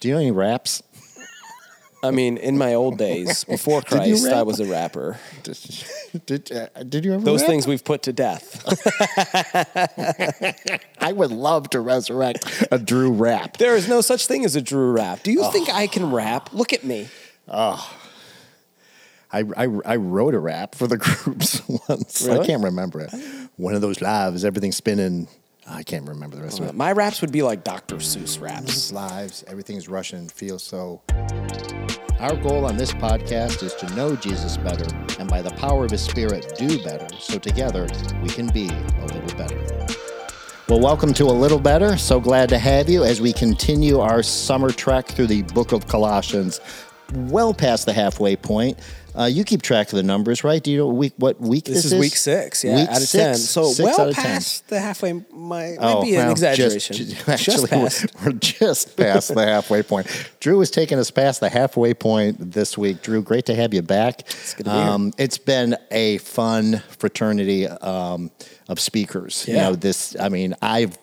Do you know any raps? I mean, in my old days, before Did you Christ, I was a rapper. Did did, uh, did you ever? Those rap? things we've put to death. I would love to resurrect a Drew rap. there is no such thing as a Drew rap. Do you think I can rap? Look at me. I, I, I wrote a rap for the groups once. I Really? can't remember it. One of those lives, everything's spinning. I can't remember the rest of it. My raps would be like Dr. Seuss raps. lives, everything's Russian, feels so. Our goal on this podcast is to know Jesus better and by the power of his spirit do better so together we can be a little better. Well, welcome to A Little Better. So glad to have you as we continue our summer trek through the book of Colossians, well past the halfway point. Uh, you keep track of the numbers, right? Do you know week, what week this, This is week six, yeah, Week out of six, ten. So six well of 10. past the halfway. My might Oh, be an well, exaggeration. Just, Just, actually, past. We're, we're just past the halfway point. Drew is taking us past the halfway point this week. Drew, great to have you back. It's good to be here. um, It's been a fun fraternity um, of speakers. You know, this. I mean, I've.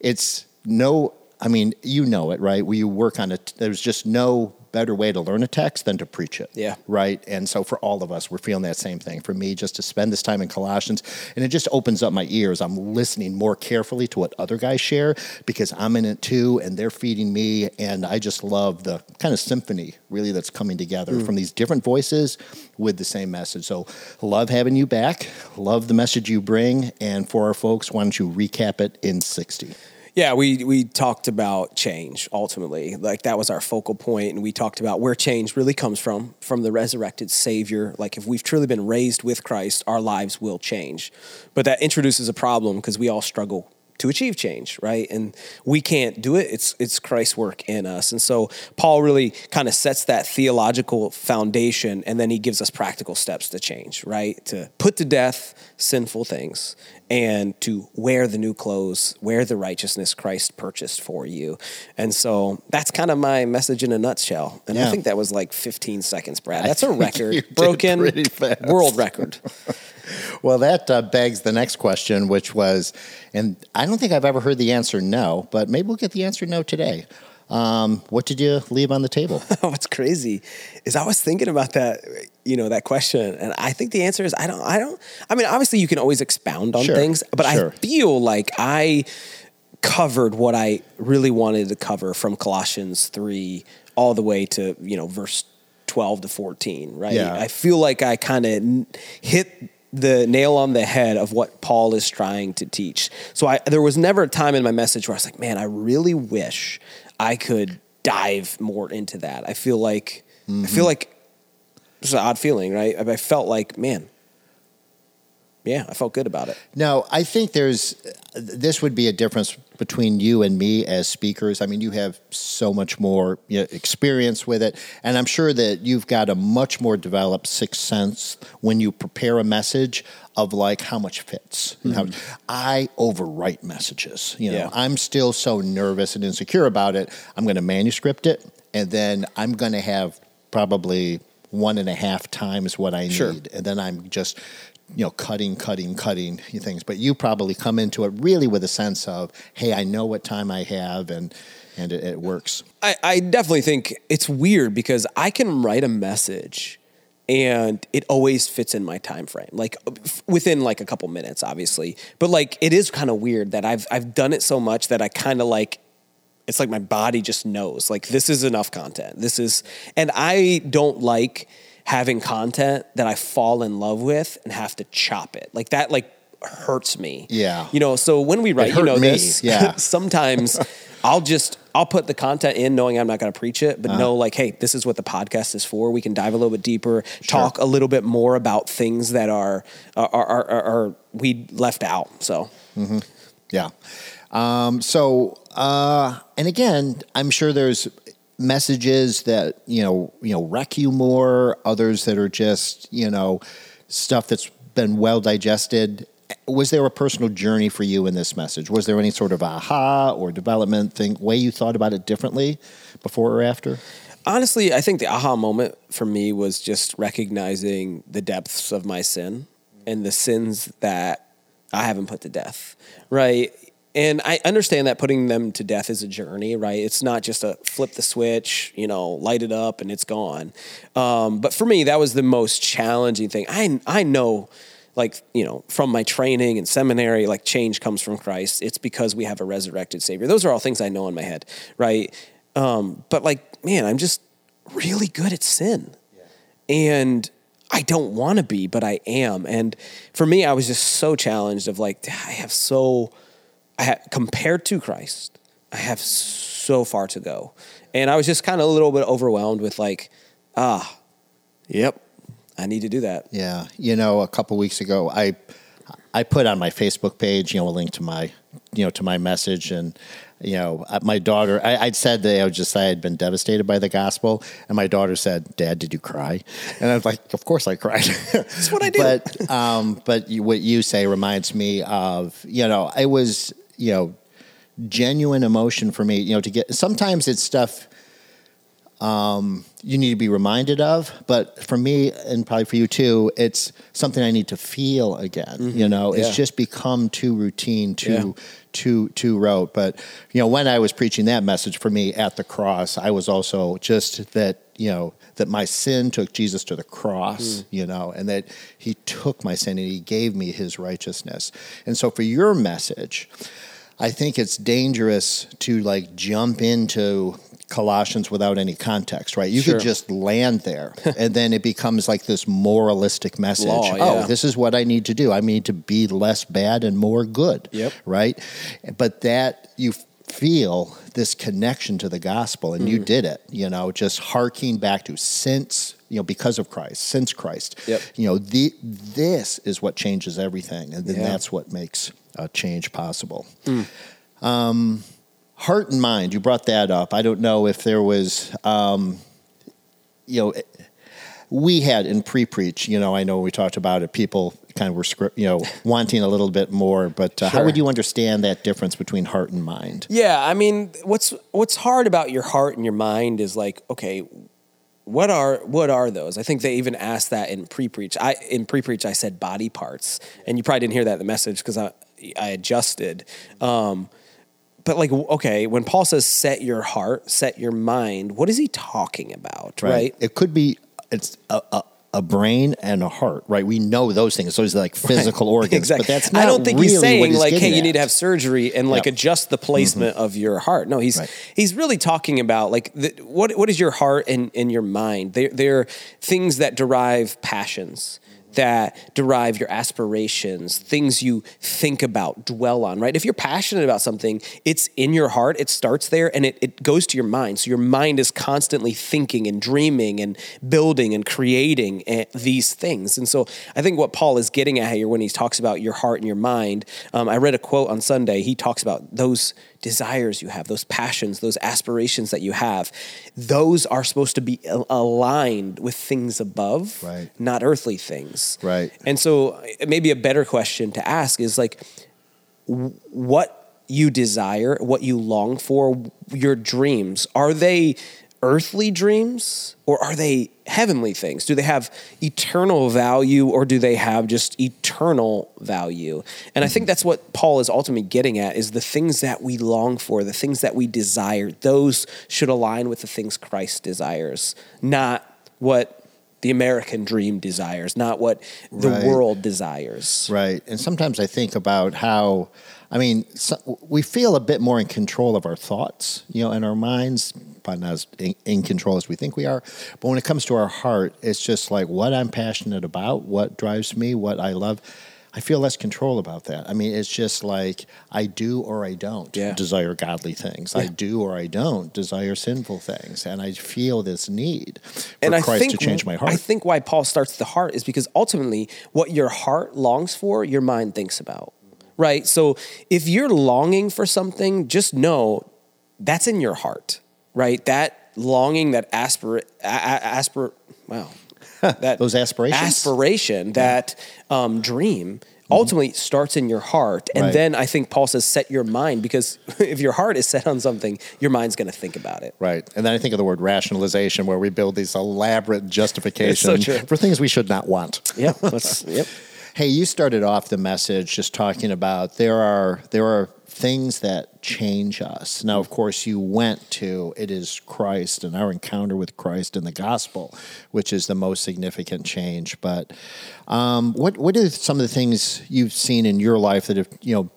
It's no. I mean, you know it, right? We work on it. There's just no better way to learn a text than to preach it. Yeah. Right. And so for all of us, we're feeling that same thing. For me, just to spend this time in Colossians, and it just opens up my ears. I'm listening more carefully to what other guys share because I'm in it too, and they're feeding me. And I just love the kind of symphony really that's coming together mm. from these different voices with the same message. So love having you back. Love the message you bring. And for our folks, why don't you recap it in 60? Yeah, we we talked about change ultimately. Like that was our focal point and we talked about where change really comes from from the resurrected savior. Like if we've truly been raised with Christ, our lives will change. But that introduces a problem because we all struggle to achieve change, right? And we can't do it. It's it's Christ's work in us. And so Paul really kind of sets that theological foundation and then he gives us practical steps to change, right? To put to death sinful things and to wear the new clothes, wear the righteousness Christ purchased for you. And so that's kind of my message in a nutshell. And I think that was like 15 seconds, Brad. That's a record. Broken world record. Well, that uh, begs the next question, which was, and I don't think I've ever heard the answer no, but maybe we'll get the answer no today. Um, what did you leave on the table? What's crazy is I was thinking about that, you know, that question, and I think the answer is I don't. I don't. I mean, obviously, you can always expound on Sure, things, but sure. I feel like I covered what I really wanted to cover from Colossians three all the way to you know verse twelve to fourteen. Right. Yeah. I feel like I kind of hit the nail on the head of what Paul is trying to teach. So I there was never a time in my message where I was like, man, I really wish I could dive more into that. I feel like I feel mm-hmm. like it's an odd feeling, right? I I felt like, man, yeah, I felt good about it. No, I think there's this would be a difference between you and me as speakers. I mean, you have so much more you know, experience with it, and I'm sure that you've got a much more developed sixth sense when you prepare a message of like how much fits. and how- mm-hmm. I overwrite messages. You know, Yeah. I'm still so nervous and insecure about it. I'm going to manuscript it, and then I'm going to have probably one and a half times what I Sure. need, and then I'm just you know cutting, cutting, cutting things. But you probably come into it really with a sense of, hey, I know what time I have, and and it, it works. I, I definitely think it's weird because I can write a message and it always fits in my time frame like f- within like a couple minutes obviously but like it is kind of weird that I've I've done it so much that I kind of like it's like my body just knows like this is enough content this is and I don't like having content that I fall in love with and have to chop it like that like hurts me Yeah. you know so when we write you know me, this yeah. sometimes I'll just I'll put the content in knowing I'm not going to preach it, Uh-huh. but know like, hey, this is what the podcast is for. We can dive a little bit deeper, talk a little bit more about things that are are are, are, are we left out. So Yeah. Um, so, uh, and again, I'm sure there's messages that you know, you know, wreck you more. Others that are just you know, stuff that's been well digested. Was there a personal journey for you in this message? Was there any sort of aha or development thing, way you thought about it differently before or after? honestly, I think the aha moment for me was just recognizing the depths of my sin and the sins that I haven't put to death. Right. And I understand that putting them to death is a journey, right? It's not just a flip the switch, you know, light it up and it's gone. Um, but for me, that was the most challenging thing. I I know, like you know, from my training and seminary, like change comes from Christ. It's because we have a resurrected Savior. Those are all things I know in my head, right? Um, but like, man, I'm just really good at sin, and I don't want to be, but I am. And for me, I was just so challenged of like, I have so I have, compared to Christ, I have so far to go. And I was just kind of a little bit overwhelmed with like, ah, yep, I need to do that. Yeah, you know, a couple weeks ago, I I put on my Facebook page, you know, a link to my, you know, to my message, and you know, uh, my daughter. I, I'd said that I would just say I'd been devastated by the gospel, and my daughter said, "Dad, did you cry?" And I was like, "Of course I cried." That's what I do. But um, but you, what you say reminds me of, you know, I was, you know, genuine emotion for me. You know, to get sometimes it's stuff um, you need to be reminded of. But for me, and probably for you too, it's something I need to feel again. You know, Yeah. it's just become too routine, too Yeah. too too rote. But you know, when I was preaching that message for me at the cross, I was also just that you know that my sin took Jesus to the cross, you know, and that He took my sin and He gave me His righteousness. And so for your message. I think it's dangerous to like jump into Colossians without any context, right? You Sure. could just land there and then it becomes like this moralistic message. Law, Oh, this is what I need to do. I need to be less bad and more good. Yep. Right? But that you feel this connection to the gospel and you Mm. did it, you know, just harking back to since you know, because of Christ, since Christ, Yep. you know, the, this is what changes everything. And then Yeah. that's what makes a change possible. Um, heart and mind, you brought that up. I don't know if there was, um, you know, we had in pre-preach, you know, I know we talked about it, people kind of were, you know, wanting a little bit more, but uh, how would you understand that difference between heart and mind? Yeah, I mean, what's what's hard about your heart and your mind is like, okay, what are what are those? I think they even asked that in pre-preach. I in pre-preach I said body parts, and you probably didn't hear that in the message because I I adjusted. Um, but like, okay, when Paul says set your heart, set your mind, what is he talking about? Right? It could be it's a, a, a brain and a heart, right? We know those things. Those are like physical organs, Exactly. but that's not I don't think really he's saying like, getting "Hey, you need to have surgery and like Yep. adjust the placement mm-hmm. of your heart." No, he's Right. he's really talking about like the, what what is your heart and, and your mind? They're, they're things that derive passions, that derive your aspirations, things you think about, dwell on. Right? If you're passionate about something, it's in your heart. It starts there and it, it goes to your mind. So your mind is constantly thinking and dreaming and building and creating eh, these things. And so I think what Paul is getting at here when he talks about your heart and your mind, um, I read a quote on Sunday. He talks about those desires you have, those passions, those aspirations that you have. Those are supposed to be al- aligned with things above, Right. not earthly things. Right. And so maybe a better question to ask is like, what you desire, what you long for, your dreams, are they earthly dreams or are they heavenly things? Do they have eternal value or do they have just eternal value? And I think that's what Paul is ultimately getting at is the things that we long for, the things that we desire, those should align with the things Christ desires, not what the American dream desires, not what the Right. world desires. Right. And sometimes I think about how, I mean, so, we feel a bit more in control of our thoughts, you know, and our minds, but not as in, in control as we think we are. But when it comes to our heart, it's just like what I'm passionate about, what drives me, what I love. I feel less control about that. I mean, it's just like I do or I don't Yeah. desire godly things. I do or I don't desire sinful things. And I feel this need for and I Christ think to change my heart. I think why Paul starts the heart is because ultimately what your heart longs for, your mind thinks about. Right? So if you're longing for something, just know that's in your heart. Right? That longing, that aspir a- a- aspir wow. That Those aspirations? Aspiration, that um, dream ultimately starts in your heart. And Right. then I think Paul says set your mind because if your heart is set on something, your mind's going to think about it. Right. And then I think of the word rationalization where we build these elaborate justifications true. for things we should not want. That's, yep. Hey, you started off the message just talking about there are there are things that change us. Now, of course, you went to it is Christ and our encounter with Christ in the gospel, which is the most significant change. But um, what what are some of the things you've seen in your life that have you know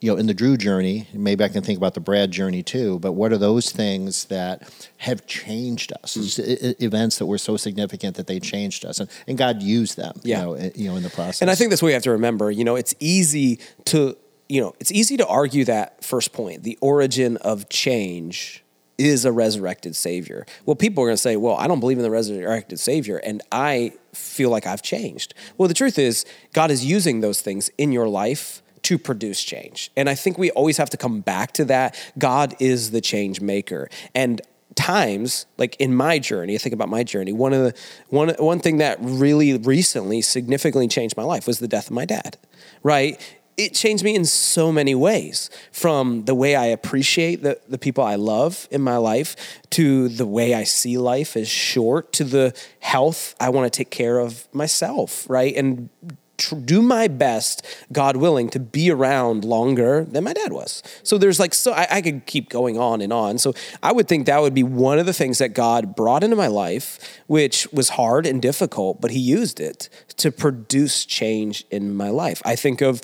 you know in the Drew journey? Maybe I can think about the Brad journey too. But what are those things that have changed us? Mm. Events that were so significant that they changed us, and, and God used them. Yeah. You know, you know, in the process. And I think that's what we have to remember. You know, it's easy to you know, it's easy to argue that first point, the origin of change is a resurrected savior. Well, people are going to say, well, I don't believe in the resurrected savior and I feel like I've changed. Well, the truth is, God is using those things in your life to produce change. And I think we always have to come back to that. God is the change maker. And times like in my journey i think about my journey one of the one one thing that really recently significantly changed my life was the death of my dad right it changed me in so many ways from the way I appreciate the, the people I love in my life to the way I see life as short to the health I want to take care of myself, right? And tr- do my best, God willing, to be around longer than my dad was. So there's like, so I, I could keep going on and on. So I would think that would be one of the things that God brought into my life, which was hard and difficult, but He used it to produce change in my life. I think of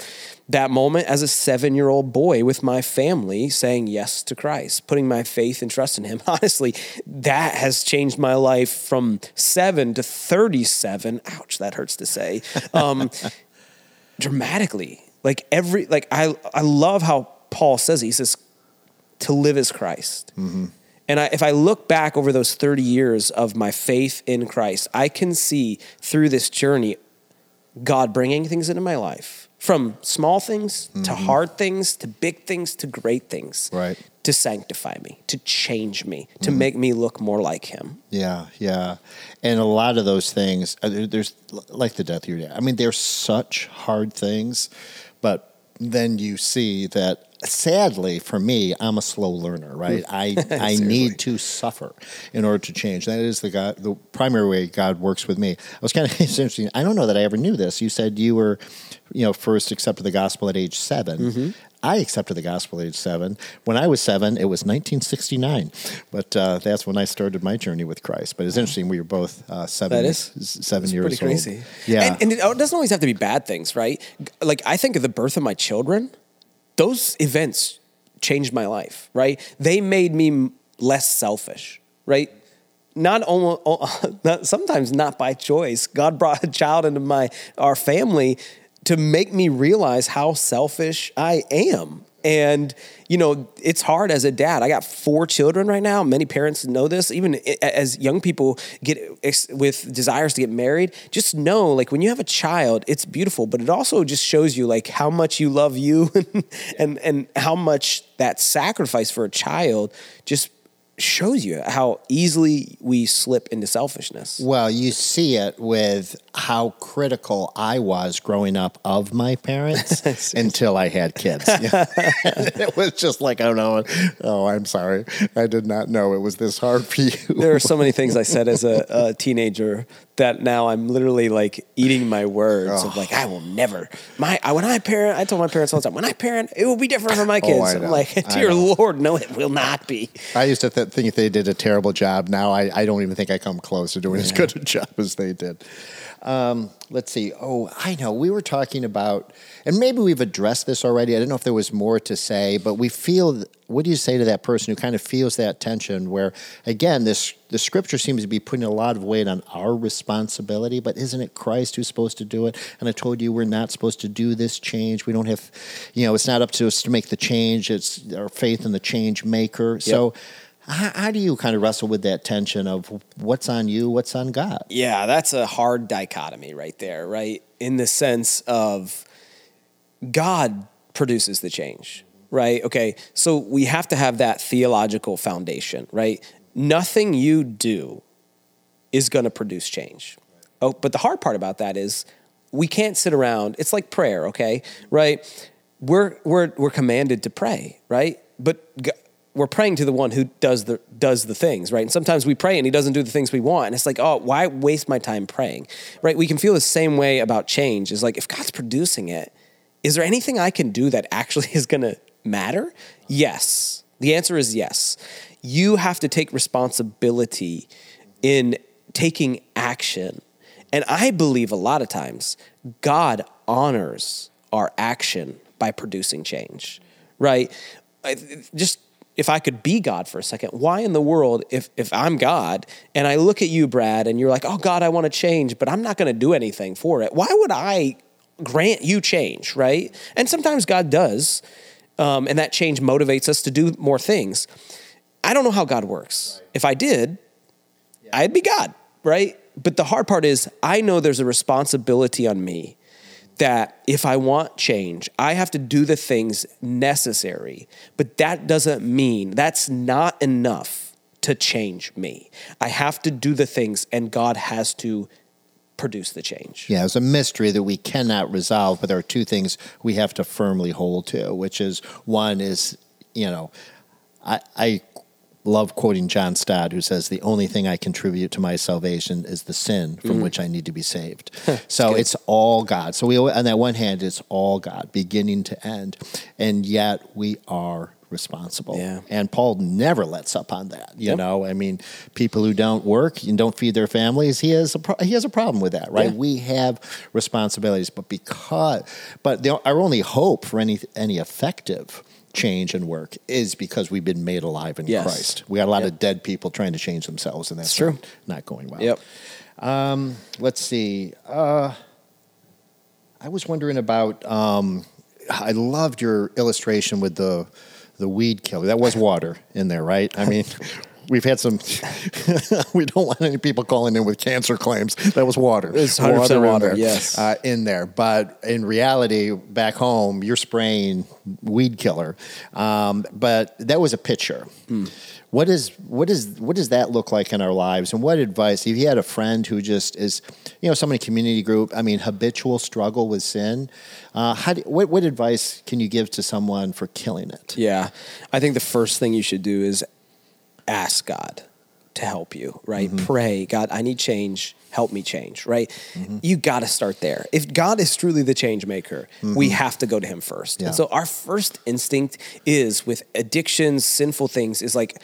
that moment as a seven year old boy with my family saying yes to Christ, putting my faith and trust in Him. Honestly, that has changed my life from seven to 37. Ouch, that hurts to say. Um, dramatically. Like every, like I, I love how Paul says, he says, to live as Christ. Mm-hmm. And I, if I look back over those 30 years of my faith in Christ, I can see through this journey God bringing things into my life from small things mm-hmm. to hard things to big things to great things right to sanctify me to change me to mm-hmm. make me look more like him yeah yeah and a lot of those things uh, there's like the death of your dad i mean they're such hard things but then you see that sadly for me i'm a slow learner right i i need to suffer in order to change that is the god the primary way god works with me i was kind of interesting i don't know that i ever knew this you said you were you know first accepted the gospel at age 7 mm-hmm. I accepted the gospel at age seven. When I was seven, it was 1969, but uh, that's when I started my journey with Christ. But it's interesting; we were both uh, seven. That is seven years pretty crazy. Old. Yeah, and, and it doesn't always have to be bad things, right? Like I think of the birth of my children those events changed my life, right? They made me less selfish, right? Not only, sometimes not by choice. God brought a child into my our family to make me realize how selfish I am, and, you know, it's hard as a dad. I got four children right now. Many parents know this. Even as young people get with desires to get married, just know like when you have a child, it's beautiful, but it also just shows you like how much you love you and, and how much that sacrifice for a child just shows you how easily we slip into selfishness. Well, you see it with how critical I was growing up of my parents until I had kids. it was just like, oh no, oh, I'm sorry. I did not know it was this hard for you. there are so many things I said as a, a teenager that now I'm literally like eating my words oh. of like I will never my I, when I parent I told my parents all the time when I parent it will be different for my oh, kids. Oh, I'm like dear Lord, no, it will not be. I used to th- think they did a terrible job. Now I, I don't even think I come close to doing yeah. as good a job as they did. Um, let's see. Oh, I know. We were talking about, and maybe we've addressed this already. I don't know if there was more to say, but we feel. What do you say to that person who kind of feels that tension? Where again, this the scripture seems to be putting a lot of weight on our responsibility, but isn't it Christ who's supposed to do it? And I told you we're not supposed to do this change. We don't have, you know, it's not up to us to make the change. It's our faith in the change maker. Yep. So how, how, do you kind of wrestle with that tension of what's on you, what's on God? Yeah, that's a hard dichotomy right there, right? In the sense of God produces the change, right? Okay, so we have to have that theological foundation, right? Nothing you do is going to produce change. Oh, but the hard part about that is we can't sit around. It's like prayer, okay? Right? We're we're we're commanded to pray, right? But we're praying to the one who does the does the things, right? And sometimes we pray and he doesn't do the things we want. And it's like, oh, why waste my time praying? Right? We can feel the same way about change. Is like if God's producing it, is there anything I can do that actually is gonna matter? Yes. The answer is yes. You have to take responsibility in taking action. And I believe a lot of times God honors our action by producing change, right? Just if I could be God for a second, why in the world, if, if I'm God and I look at you, Brad, and you're like, oh, God, I want to change, but I'm not going to do anything for it, why would I grant you change, right? And sometimes God does, um, and that change motivates us to do more things. I don't know how God works. Right. If I did, yeah. I'd be God, right? But the hard part is, I know there's a responsibility on me that if I want change, I have to do the things necessary. But that doesn't mean that's not enough to change me. I have to do the things, and God has to produce the change. Yeah, it's a mystery that we cannot resolve, but there are two things we have to firmly hold to, which is one is, you know, I, I love quoting John Stott, who says, The only thing I contribute to my salvation is the sin from mm. which I need to be saved. so good. it's all God. So we, on that one hand, it's all God, beginning to end. And yet we are responsible. Yeah. And Paul never lets up on that. You yep. know, I mean, people who don't work and don't feed their families, he has a pro- he has a problem with that, right? Yeah. We have responsibilities, but because but the, our only hope for any any effective change and work is because we've been made alive in yes. Christ. We got a lot yep. of dead people trying to change themselves, and that's true. Not, going well. Yep. Um, let's see. Uh, I was wondering about. Um, I loved your illustration with the the weed killer. That was water in there, right? I mean, we've had some. we don't want any people calling in with cancer claims. That was water. It's hundred percent water. There, yes, uh, in there. But in reality, back home, you're spraying weed killer. Um, but that was a picture. Hmm. What is what is what does that look like in our lives? And what advice? If you had a friend who just is, you know, someone in community group, I mean, habitual struggle with sin, uh, how do, what what advice can you give to someone for killing it? Yeah, I think the first thing you should do is ask God to help you, right? Mm-hmm. Pray, God, I need change. Help me change, right? Mm-hmm. You got to start there. If God is truly the change maker, mm-hmm. we have to go to Him first. Yeah. And so our first instinct is with addictions, sinful things, is like,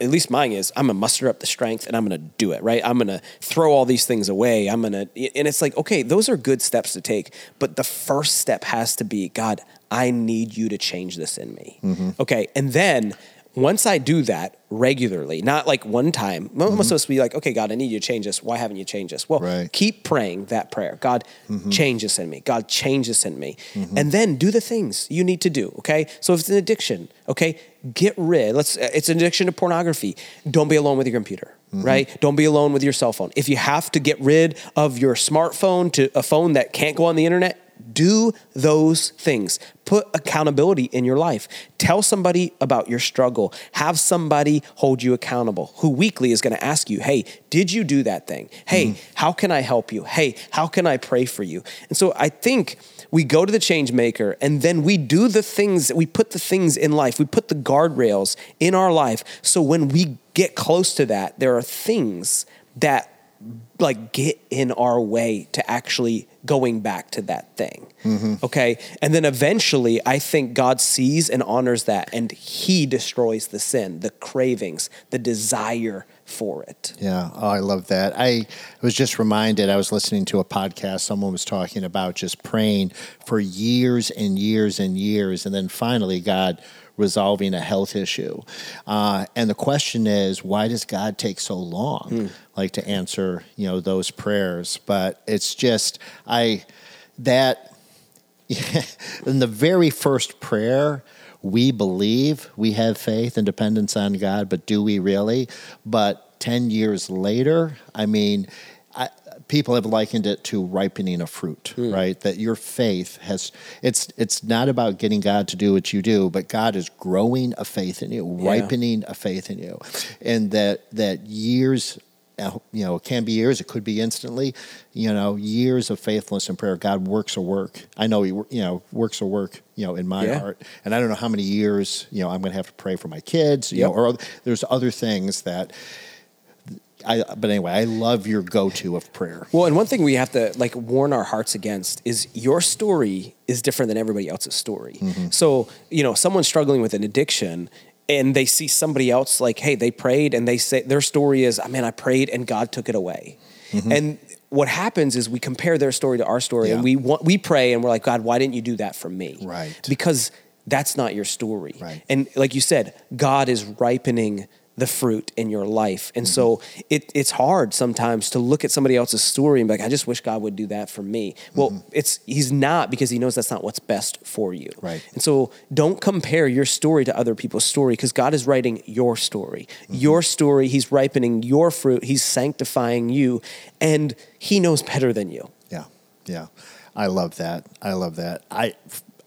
at least mine is, I'm gonna muster up the strength and I'm gonna do it, right? I'm gonna throw all these things away. I'm gonna, and it's like, okay, those are good steps to take, but the first step has to be, God, I need you to change this in me. Mm-hmm. Okay. And then once I do that regularly, not like one time, mm-hmm. I'm supposed to be like, okay, God, I need you to change this. Why haven't you changed this? Well, right. keep praying that prayer. God, mm-hmm. change this in me. God, change this in me. Mm-hmm. And then do the things you need to do. Okay. So if it's an addiction, okay, get rid. Let's, it's an addiction to pornography. Don't be alone with your computer. Mm-hmm. Right? Don't be alone with your cell phone. If you have to get rid of your smartphone to a phone that can't go on the internet, do those things. Put accountability in your life. Tell somebody about your struggle. Have somebody hold you accountable who weekly is going to ask you, Hey, did you do that thing? Hey, mm-hmm. how can I help you? Hey, how can I pray for you? And so I think we go to the change maker and then we do the things, that we put the things in life, we put the guardrails in our life. So when we get close to that, there are things that like get in our way to actually going back to that thing. Mm-hmm. Okay. And then eventually, I think God sees and honors that and he destroys the sin, the cravings, the desire for it. Yeah. Oh, I love that. I was just reminded, I was listening to a podcast, someone was talking about just praying for years and years and years. And then finally, God resolving a health issue. Uh, and the question is, why does God take so long, mm. like to answer, you know, those prayers? But it's just, I, that, in the very first prayer, we believe we have faith and dependence on God, but do we really? But 10 years later, I mean, people have likened it to ripening a fruit, mm. right? That your faith has it's it's not about getting God to do what you do, but God is growing a faith in you, yeah. ripening a faith in you. And that that years uh, you know, it can be years, it could be instantly, you know, years of faithfulness and prayer. God works a work. I know he, you know, works a work, you know, in my yeah. heart. And I don't know how many years, you know, I'm going to have to pray for my kids, you yep. know, or there's other things that I, but anyway, I love your go-to of prayer. Well, and one thing we have to like warn our hearts against is your story is different than everybody else's story. Mm-hmm. So, you know, someone struggling with an addiction and they see somebody else like, hey, they prayed and they say their story is, I mean, I prayed and God took it away. And what happens is we compare their story to our story Mm-hmm. Yeah. and we want, we pray and we're like, God, why didn't you do that for me? Right. Because that's not your story. Right. And like you said, God is ripening the fruit in your life. And so Mm-hmm. it, it's hard sometimes to look at somebody else's story and be like, I just wish God would do that for me. Well, Mm-hmm. it's he's not because he knows that's not what's best for you. Right. And so don't compare your story to other people's story because God is writing your story. Mm-hmm. Your story, he's ripening your fruit, he's sanctifying you, and he knows better than you. Yeah, yeah. I love that. I love that. I.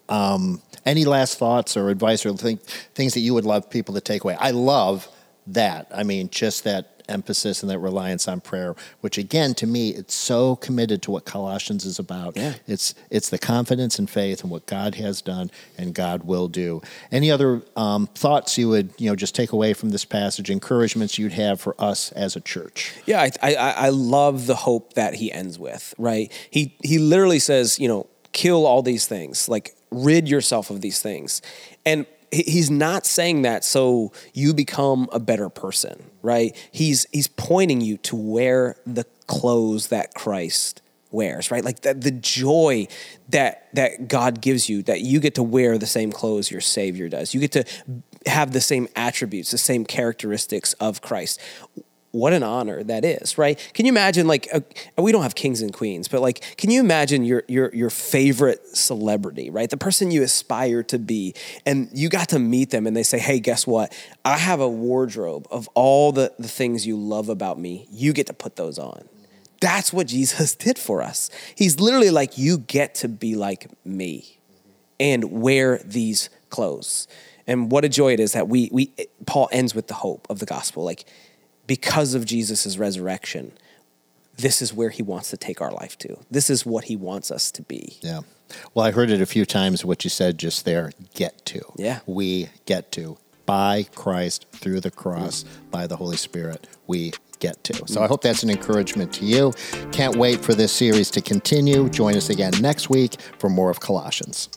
Um, any last thoughts or advice or think, things that you would love people to take away? I love that. I mean, just that emphasis and that reliance on prayer, which again, to me, it's so committed to what Colossians is about. Yeah. It's it's the confidence and faith in what God has done and God will do. Any other um, thoughts you would you know just take away from this passage? Encouragements you'd have for us as a church? Yeah, I, I I love the hope that he ends with. Right, he he literally says, you know, kill all these things, like rid yourself of these things, and he's not saying that so you become a better person. Right, he's he's pointing you to wear the clothes that Christ wears right? Like that the joy that that god gives you that you get to wear the same clothes your savior does. You get to have the same attributes the same characteristics of christ what an honor that is right can you imagine like uh, we don't have kings and queens but like can you imagine your your your favorite celebrity right the person you aspire to be and you got to meet them and they say hey guess what i have a wardrobe of all the the things you love about me you get to put those on that's what Jesus did for us. He's literally like, you get to be like me and wear these clothes. And what a joy it is that we, we Paul ends with the hope of the gospel. Like, because of Jesus' resurrection, this is where he wants to take our life to. This is what he wants us to be. Yeah. Well, I heard it a few times what you said just there get to. Yeah. We get to. By Christ, through the cross, by the Holy Spirit, we get to. So I hope that's an encouragement to you. Can't wait for this series to continue. Join us again next week for more of Colossians.